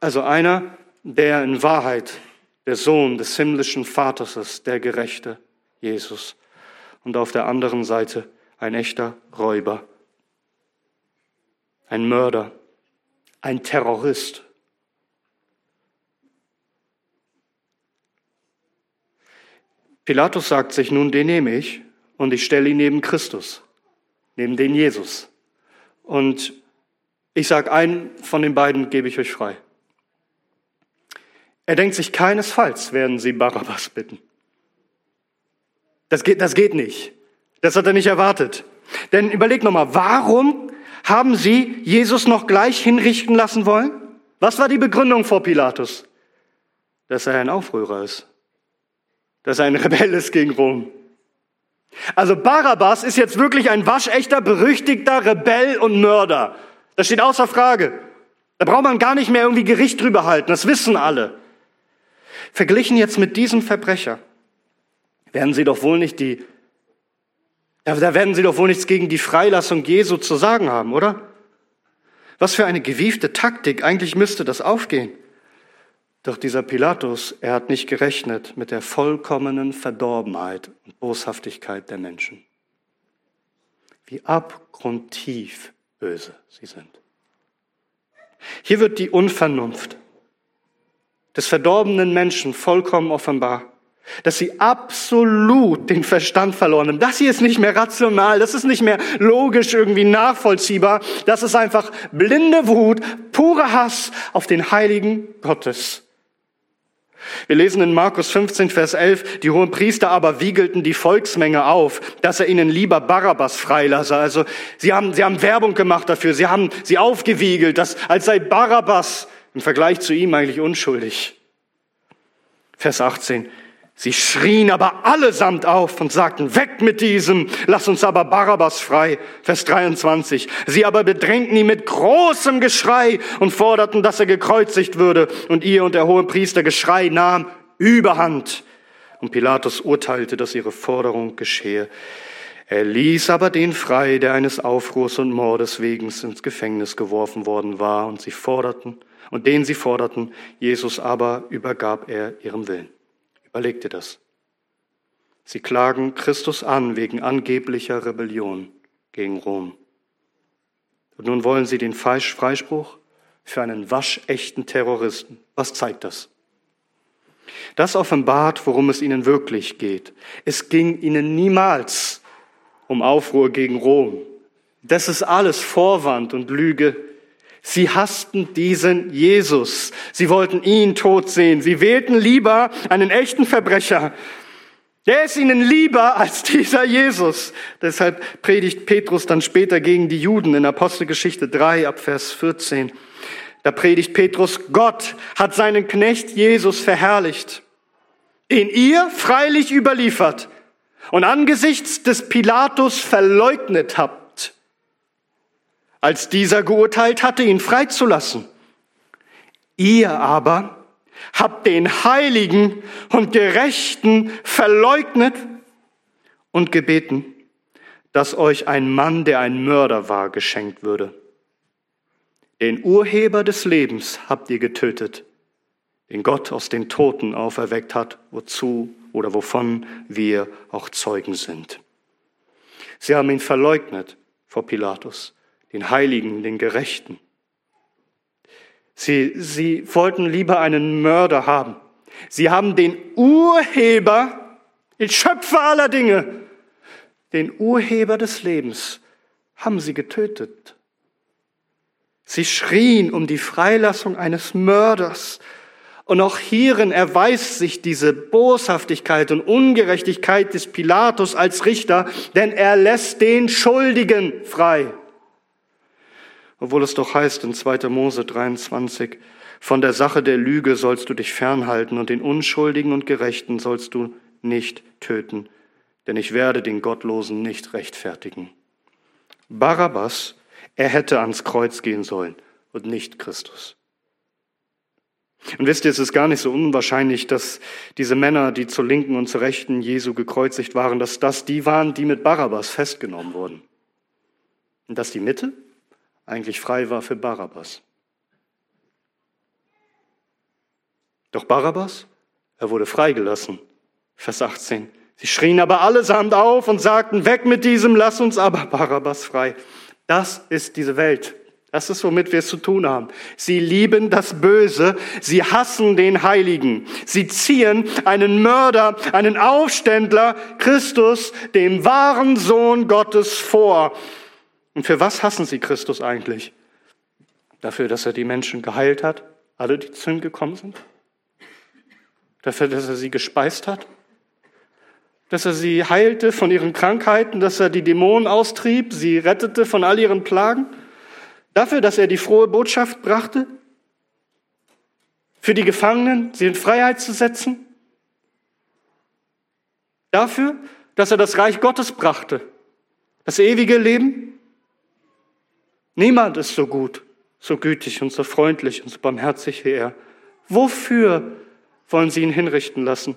Also einer, der in Wahrheit der Sohn des himmlischen Vaters ist, der Gerechte, Jesus. Und auf der anderen Seite ein echter Räuber, ein Mörder, ein Terrorist. Pilatus sagt sich nun, den nehme ich und ich stelle ihn neben Christus, neben den Jesus. Und ich sage, einen von den beiden gebe ich euch frei. Er denkt sich, keinesfalls werden sie Barabbas bitten. Das geht, das geht nicht. Das hat er nicht erwartet. Denn überleg nochmal, warum haben sie Jesus noch gleich hinrichten lassen wollen? Was war die Begründung vor Pilatus? Dass er ein Aufrührer ist dass er ein Rebell ist gegen Rom. Also Barabbas ist jetzt wirklich ein waschechter, berüchtigter Rebell und Mörder. Das steht außer Frage. Da braucht man gar nicht mehr irgendwie Gericht drüber halten. Das wissen alle. Verglichen jetzt mit diesem Verbrecher werden sie doch wohl nicht die, da werden sie doch wohl nichts gegen die Freilassung Jesu zu sagen haben, oder? Was für eine gewiefte Taktik. Eigentlich müsste das aufgehen. Doch dieser Pilatus, er hat nicht gerechnet mit der vollkommenen Verdorbenheit und Boshaftigkeit der Menschen. Wie abgrundtief böse sie sind. Hier wird die Unvernunft des verdorbenen Menschen vollkommen offenbar, dass sie absolut den Verstand verloren haben. Das hier ist nicht mehr rational, das ist nicht mehr logisch irgendwie nachvollziehbar, das ist einfach blinde Wut, purer Hass auf den Heiligen Gottes. Wir lesen in Markus 15, Vers 11, die hohen Priester aber wiegelten die Volksmenge auf, dass er ihnen lieber Barabbas freilasse. Also sie haben, sie haben Werbung gemacht dafür, sie haben sie aufgewiegelt, dass, als sei Barabbas im Vergleich zu ihm eigentlich unschuldig. Vers 18, Sie schrien aber allesamt auf und sagten, weg mit diesem, lass uns aber Barabbas frei. Vers 23. Sie aber bedrängten ihn mit großem Geschrei und forderten, dass er gekreuzigt würde. Und ihr und der hohe Priester Geschrei nahm überhand. Und Pilatus urteilte, dass ihre Forderung geschehe. Er ließ aber den frei, der eines Aufruhrs und Mordes wegen ins Gefängnis geworfen worden war. Und sie forderten, und den sie forderten, Jesus aber übergab er ihrem Willen. Überleg dir das. Sie klagen Christus an wegen angeblicher Rebellion gegen Rom. Und nun wollen sie den Freispruch für einen waschechten Terroristen. Was zeigt das? Das offenbart, worum es ihnen wirklich geht. Es ging ihnen niemals um Aufruhr gegen Rom. Das ist alles Vorwand und Lüge. Sie hassten diesen Jesus. Sie wollten ihn tot sehen. Sie wählten lieber einen echten Verbrecher. Der ist ihnen lieber als dieser Jesus. Deshalb predigt Petrus dann später gegen die Juden in Apostelgeschichte 3 ab Vers 14. Da predigt Petrus, Gott hat seinen Knecht Jesus verherrlicht, den ihr freilich überliefert und angesichts des Pilatus verleugnet habt als dieser geurteilt hatte, ihn freizulassen. Ihr aber habt den Heiligen und Gerechten verleugnet und gebeten, dass euch ein Mann, der ein Mörder war, geschenkt würde. Den Urheber des Lebens habt ihr getötet, den Gott aus den Toten auferweckt hat, wozu oder wovon wir auch Zeugen sind. Sie haben ihn verleugnet vor Pilatus den Heiligen, den Gerechten. Sie, sie wollten lieber einen Mörder haben. Sie haben den Urheber, den Schöpfer aller Dinge, den Urheber des Lebens, haben sie getötet. Sie schrien um die Freilassung eines Mörders. Und auch hierin erweist sich diese Boshaftigkeit und Ungerechtigkeit des Pilatus als Richter, denn er lässt den Schuldigen frei obwohl es doch heißt in 2. Mose 23, von der Sache der Lüge sollst du dich fernhalten und den Unschuldigen und Gerechten sollst du nicht töten, denn ich werde den Gottlosen nicht rechtfertigen. Barabbas, er hätte ans Kreuz gehen sollen und nicht Christus. Und wisst ihr, es ist gar nicht so unwahrscheinlich, dass diese Männer, die zur Linken und zur Rechten Jesu gekreuzigt waren, dass das die waren, die mit Barabbas festgenommen wurden. Und dass die Mitte eigentlich frei war für Barabbas. Doch Barabbas, er wurde freigelassen. Vers 18. Sie schrien aber allesamt auf und sagten, weg mit diesem, lass uns aber Barabbas frei. Das ist diese Welt. Das ist, womit wir es zu tun haben. Sie lieben das Böse, sie hassen den Heiligen. Sie ziehen einen Mörder, einen Aufständler, Christus, dem wahren Sohn Gottes vor. Und für was hassen sie Christus eigentlich? Dafür, dass er die Menschen geheilt hat, alle, die zu ihm gekommen sind? Dafür, dass er sie gespeist hat? Dass er sie heilte von ihren Krankheiten, dass er die Dämonen austrieb, sie rettete von all ihren Plagen? Dafür, dass er die frohe Botschaft brachte? Für die Gefangenen, sie in Freiheit zu setzen? Dafür, dass er das Reich Gottes brachte, das ewige Leben? Niemand ist so gut, so gütig und so freundlich und so barmherzig wie er. Wofür wollen sie ihn hinrichten lassen?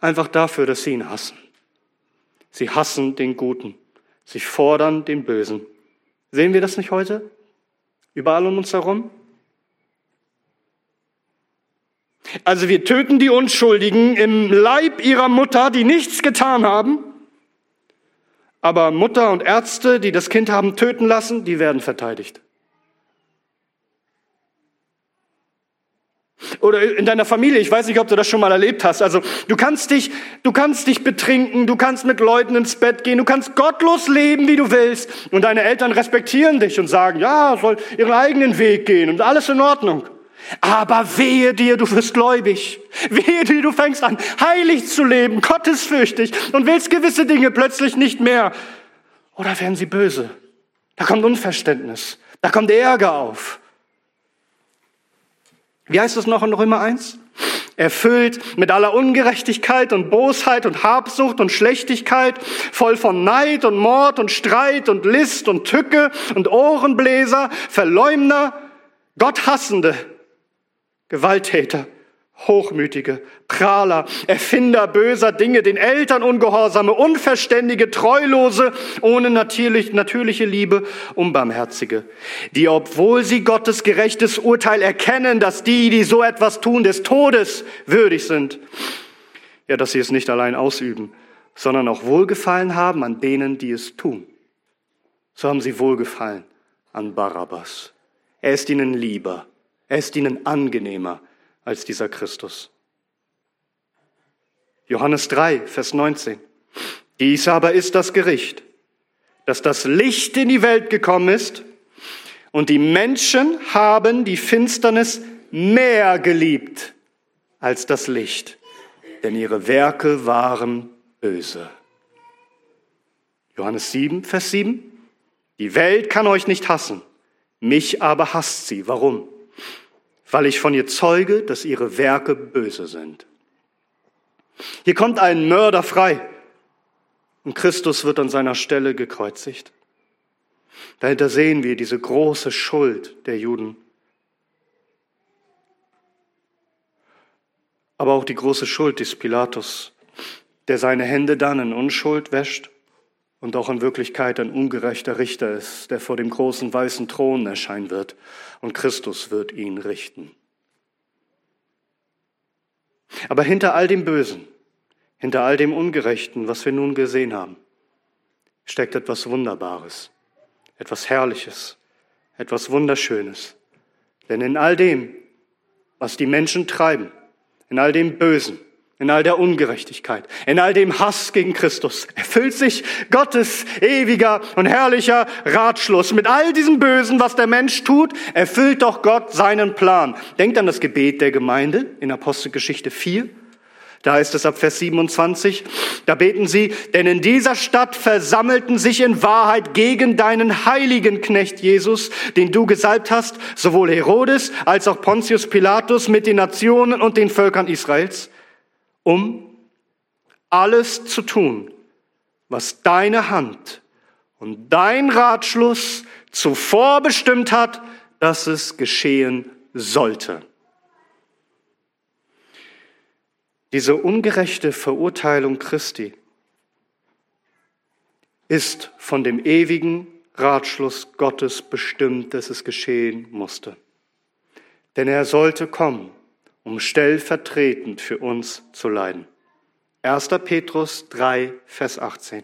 Einfach dafür, dass sie ihn hassen. Sie hassen den Guten. Sie fordern den Bösen. Sehen wir das nicht heute? Überall um uns herum? Also wir töten die Unschuldigen im Leib ihrer Mutter, die nichts getan haben. Aber Mutter und Ärzte, die das Kind haben töten lassen, die werden verteidigt. Oder in deiner Familie, ich weiß nicht, ob du das schon mal erlebt hast. Also, du kannst dich, du kannst dich betrinken, du kannst mit Leuten ins Bett gehen, du kannst gottlos leben, wie du willst. Und deine Eltern respektieren dich und sagen, ja, soll ihren eigenen Weg gehen und alles in Ordnung. Aber wehe dir, du wirst gläubig. Wehe dir, du fängst an, heilig zu leben, gottesfürchtig und willst gewisse Dinge plötzlich nicht mehr. Oder werden sie böse? Da kommt Unverständnis. Da kommt Ärger auf. Wie heißt es noch in Römer 1? Erfüllt mit aller Ungerechtigkeit und Bosheit und Habsucht und Schlechtigkeit, voll von Neid und Mord und Streit und List und Tücke und Ohrenbläser, Verleumder, Gotthassende, Gewalttäter, Hochmütige, Prahler, Erfinder böser Dinge, den Eltern ungehorsame, Unverständige, Treulose, ohne natürlich, natürliche Liebe, Unbarmherzige, die, obwohl sie Gottes gerechtes Urteil erkennen, dass die, die so etwas tun, des Todes würdig sind, ja, dass sie es nicht allein ausüben, sondern auch Wohlgefallen haben an denen, die es tun. So haben sie Wohlgefallen an Barabbas. Er ist ihnen lieber er ist ihnen angenehmer als dieser Christus. Johannes 3, Vers 19. Dies aber ist das Gericht, dass das Licht in die Welt gekommen ist und die Menschen haben die Finsternis mehr geliebt als das Licht, denn ihre Werke waren böse. Johannes 7, Vers 7. Die Welt kann euch nicht hassen, mich aber hasst sie. Warum? Weil ich von ihr zeuge, dass ihre Werke böse sind. Hier kommt ein Mörder frei und Christus wird an seiner Stelle gekreuzigt. Dahinter sehen wir diese große Schuld der Juden. Aber auch die große Schuld des Pilatus, der seine Hände dann in Unschuld wäscht und auch in Wirklichkeit ein ungerechter Richter ist, der vor dem großen weißen Thron erscheinen wird und Christus wird ihn richten. Aber hinter all dem Bösen, hinter all dem Ungerechten, was wir nun gesehen haben, steckt etwas Wunderbares, etwas Herrliches, etwas Wunderschönes. Denn in all dem, was die Menschen treiben, in all dem Bösen, in all der Ungerechtigkeit, in all dem Hass gegen Christus, erfüllt sich Gottes ewiger und herrlicher Ratschluss. Mit all diesem Bösen, was der Mensch tut, erfüllt doch Gott seinen Plan. Denkt an das Gebet der Gemeinde in Apostelgeschichte 4. Da heißt es ab Vers 27, da beten sie, denn in dieser Stadt versammelten sich in Wahrheit gegen deinen heiligen Knecht Jesus, den du gesalbt hast, sowohl Herodes als auch Pontius Pilatus mit den Nationen und den Völkern Israels um alles zu tun, was deine Hand und dein Ratschluss zuvor bestimmt hat, dass es geschehen sollte. Diese ungerechte Verurteilung Christi ist von dem ewigen Ratschluss Gottes bestimmt, dass es geschehen musste. Denn er sollte kommen um stellvertretend für uns zu leiden. 1. Petrus 3, Vers 18.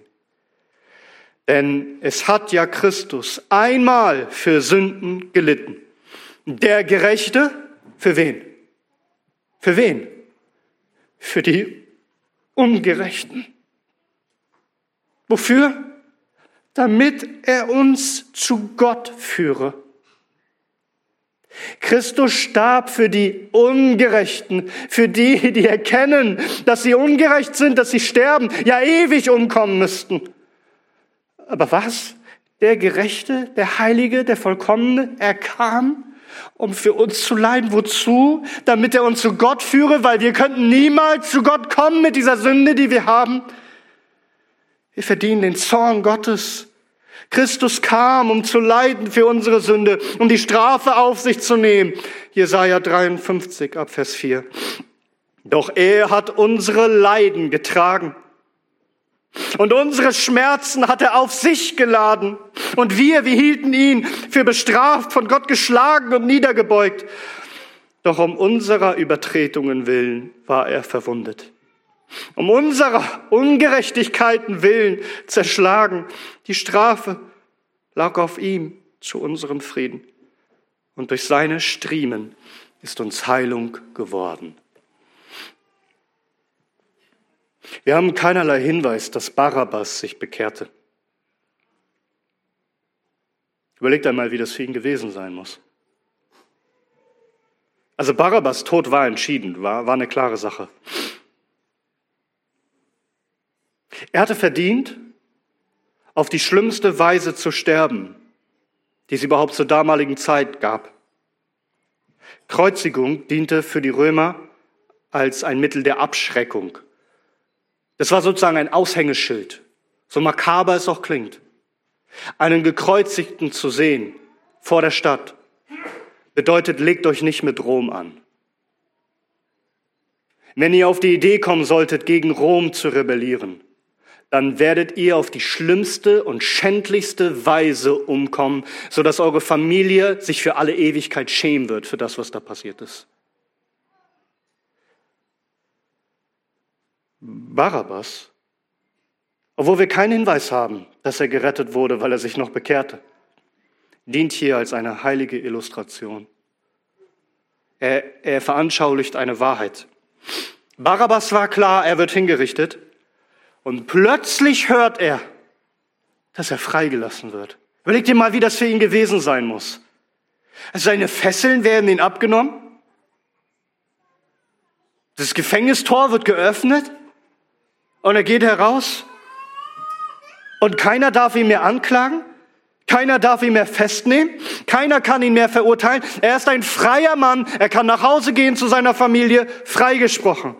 Denn es hat ja Christus einmal für Sünden gelitten. Der Gerechte, für wen? Für wen? Für die Ungerechten. Wofür? Damit er uns zu Gott führe. Christus starb für die Ungerechten, für die, die erkennen, dass sie ungerecht sind, dass sie sterben, ja ewig umkommen müssten. Aber was? Der Gerechte, der Heilige, der Vollkommene, er kam, um für uns zu leiden. Wozu? Damit er uns zu Gott führe, weil wir könnten niemals zu Gott kommen mit dieser Sünde, die wir haben. Wir verdienen den Zorn Gottes. Christus kam, um zu leiden für unsere Sünde, um die Strafe auf sich zu nehmen. Jesaja 53 ab Vers 4. Doch er hat unsere Leiden getragen. Und unsere Schmerzen hat er auf sich geladen. Und wir, wir hielten ihn für bestraft, von Gott geschlagen und niedergebeugt. Doch um unserer Übertretungen willen war er verwundet. Um unserer Ungerechtigkeiten willen zerschlagen. Die Strafe lag auf ihm zu unserem Frieden. Und durch seine Striemen ist uns Heilung geworden. Wir haben keinerlei Hinweis, dass Barabbas sich bekehrte. Überlegt einmal, wie das für ihn gewesen sein muss. Also Barabbas Tod war entschieden, war, war eine klare Sache. Er hatte verdient, auf die schlimmste Weise zu sterben, die es überhaupt zur damaligen Zeit gab. Kreuzigung diente für die Römer als ein Mittel der Abschreckung. Das war sozusagen ein Aushängeschild, so makaber es auch klingt. Einen gekreuzigten zu sehen vor der Stadt bedeutet, legt euch nicht mit Rom an. Wenn ihr auf die Idee kommen solltet, gegen Rom zu rebellieren, dann werdet ihr auf die schlimmste und schändlichste Weise umkommen, sodass eure Familie sich für alle Ewigkeit schämen wird für das, was da passiert ist. Barabbas, obwohl wir keinen Hinweis haben, dass er gerettet wurde, weil er sich noch bekehrte, dient hier als eine heilige Illustration. Er, er veranschaulicht eine Wahrheit. Barabbas war klar, er wird hingerichtet. Und plötzlich hört er, dass er freigelassen wird. Überleg dir mal, wie das für ihn gewesen sein muss. Seine Fesseln werden ihn abgenommen. Das Gefängnistor wird geöffnet und er geht heraus und keiner darf ihn mehr anklagen. Keiner darf ihn mehr festnehmen. Keiner kann ihn mehr verurteilen. Er ist ein freier Mann. Er kann nach Hause gehen zu seiner Familie, freigesprochen.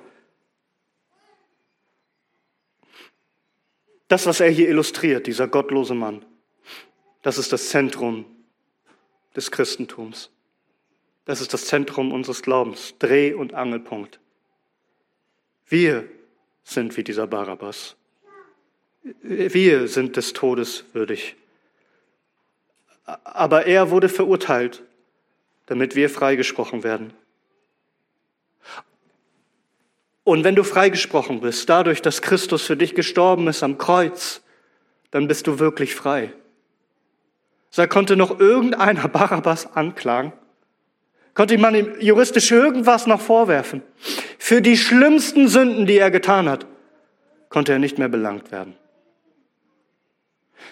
Das, was er hier illustriert, dieser gottlose Mann, das ist das Zentrum des Christentums. Das ist das Zentrum unseres Glaubens, Dreh- und Angelpunkt. Wir sind wie dieser Barabbas. Wir sind des Todes würdig. Aber er wurde verurteilt, damit wir freigesprochen werden. Und wenn du freigesprochen bist, dadurch, dass Christus für dich gestorben ist am Kreuz, dann bist du wirklich frei. So konnte noch irgendeiner Barabbas anklagen? Konnte man ihm juristisch irgendwas noch vorwerfen? Für die schlimmsten Sünden, die er getan hat, konnte er nicht mehr belangt werden.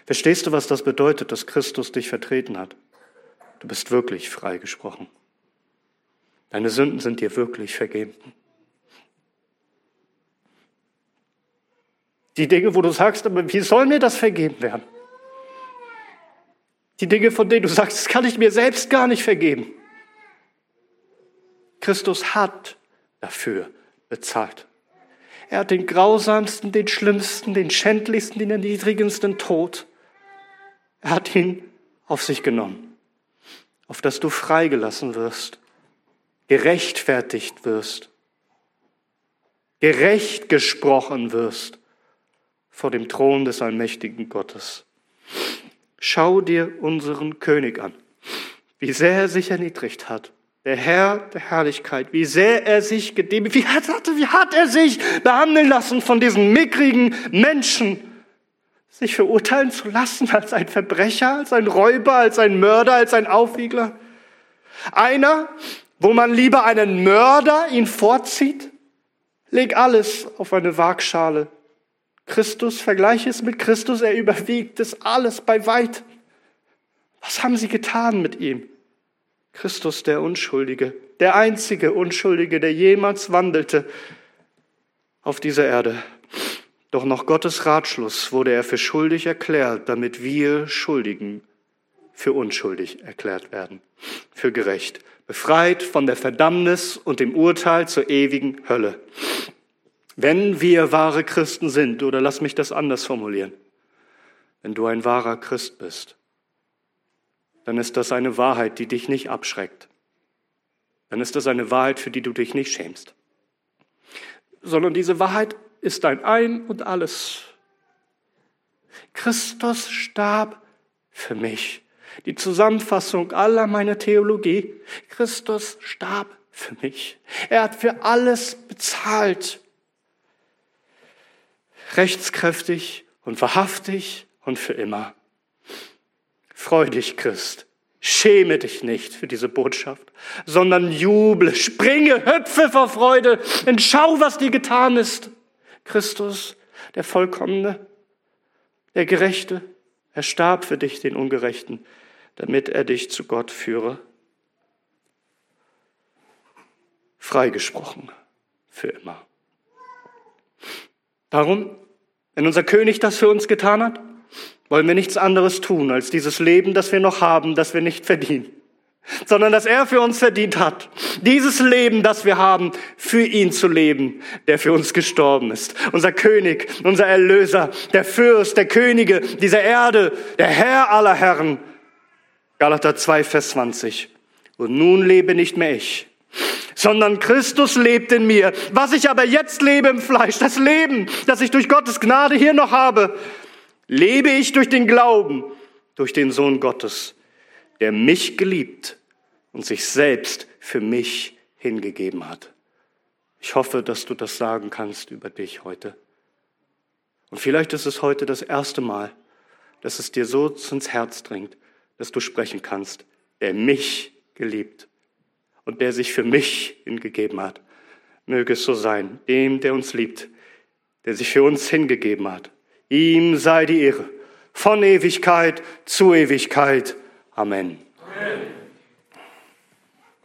Verstehst du, was das bedeutet, dass Christus dich vertreten hat? Du bist wirklich freigesprochen. Deine Sünden sind dir wirklich vergeben. Die Dinge, wo du sagst, aber wie soll mir das vergeben werden? Die Dinge, von denen du sagst, das kann ich mir selbst gar nicht vergeben. Christus hat dafür bezahlt. Er hat den grausamsten, den schlimmsten, den schändlichsten, den erniedrigendsten Tod. Er hat ihn auf sich genommen, auf dass du freigelassen wirst, gerechtfertigt wirst, gerecht gesprochen wirst vor dem Thron des allmächtigen Gottes. Schau dir unseren König an, wie sehr er sich erniedrigt hat. Der Herr der Herrlichkeit, wie sehr er sich gedemütigt, wie hat, wie hat er sich behandeln lassen von diesen mickrigen Menschen, sich verurteilen zu lassen als ein Verbrecher, als ein Räuber, als ein Mörder, als ein Aufwiegler. Einer, wo man lieber einen Mörder ihn vorzieht, leg alles auf eine Waagschale Christus, vergleiche es mit Christus, er überwiegt es alles bei weit. Was haben sie getan mit ihm? Christus, der Unschuldige, der einzige Unschuldige, der jemals wandelte auf dieser Erde. Doch nach Gottes Ratschluss wurde er für schuldig erklärt, damit wir Schuldigen für unschuldig erklärt werden, für gerecht, befreit von der Verdammnis und dem Urteil zur ewigen Hölle. Wenn wir wahre Christen sind, oder lass mich das anders formulieren, wenn du ein wahrer Christ bist, dann ist das eine Wahrheit, die dich nicht abschreckt. Dann ist das eine Wahrheit, für die du dich nicht schämst. Sondern diese Wahrheit ist dein Ein und alles. Christus starb für mich. Die Zusammenfassung aller meiner Theologie. Christus starb für mich. Er hat für alles bezahlt rechtskräftig und wahrhaftig und für immer. Freu dich, Christ. Schäme dich nicht für diese Botschaft, sondern juble, springe, hüpfe vor Freude und schau, was dir getan ist. Christus, der Vollkommene, der Gerechte, er starb für dich, den Ungerechten, damit er dich zu Gott führe. freigesprochen für immer. Darum, wenn unser König das für uns getan hat, wollen wir nichts anderes tun, als dieses Leben, das wir noch haben, das wir nicht verdienen, sondern das er für uns verdient hat. Dieses Leben, das wir haben, für ihn zu leben, der für uns gestorben ist. Unser König, unser Erlöser, der Fürst, der Könige dieser Erde, der Herr aller Herren. Galater 2, Vers 20. Und nun lebe nicht mehr ich, sondern Christus lebt in mir. Was ich aber jetzt lebe im Fleisch, das Leben, das ich durch Gottes Gnade hier noch habe, lebe ich durch den Glauben, durch den Sohn Gottes, der mich geliebt und sich selbst für mich hingegeben hat. Ich hoffe, dass du das sagen kannst über dich heute. Und vielleicht ist es heute das erste Mal, dass es dir so ins Herz dringt, dass du sprechen kannst, der mich geliebt und der sich für mich hingegeben hat. Möge es so sein, dem, der uns liebt, der sich für uns hingegeben hat. Ihm sei die Ehre von Ewigkeit zu Ewigkeit. Amen. Amen.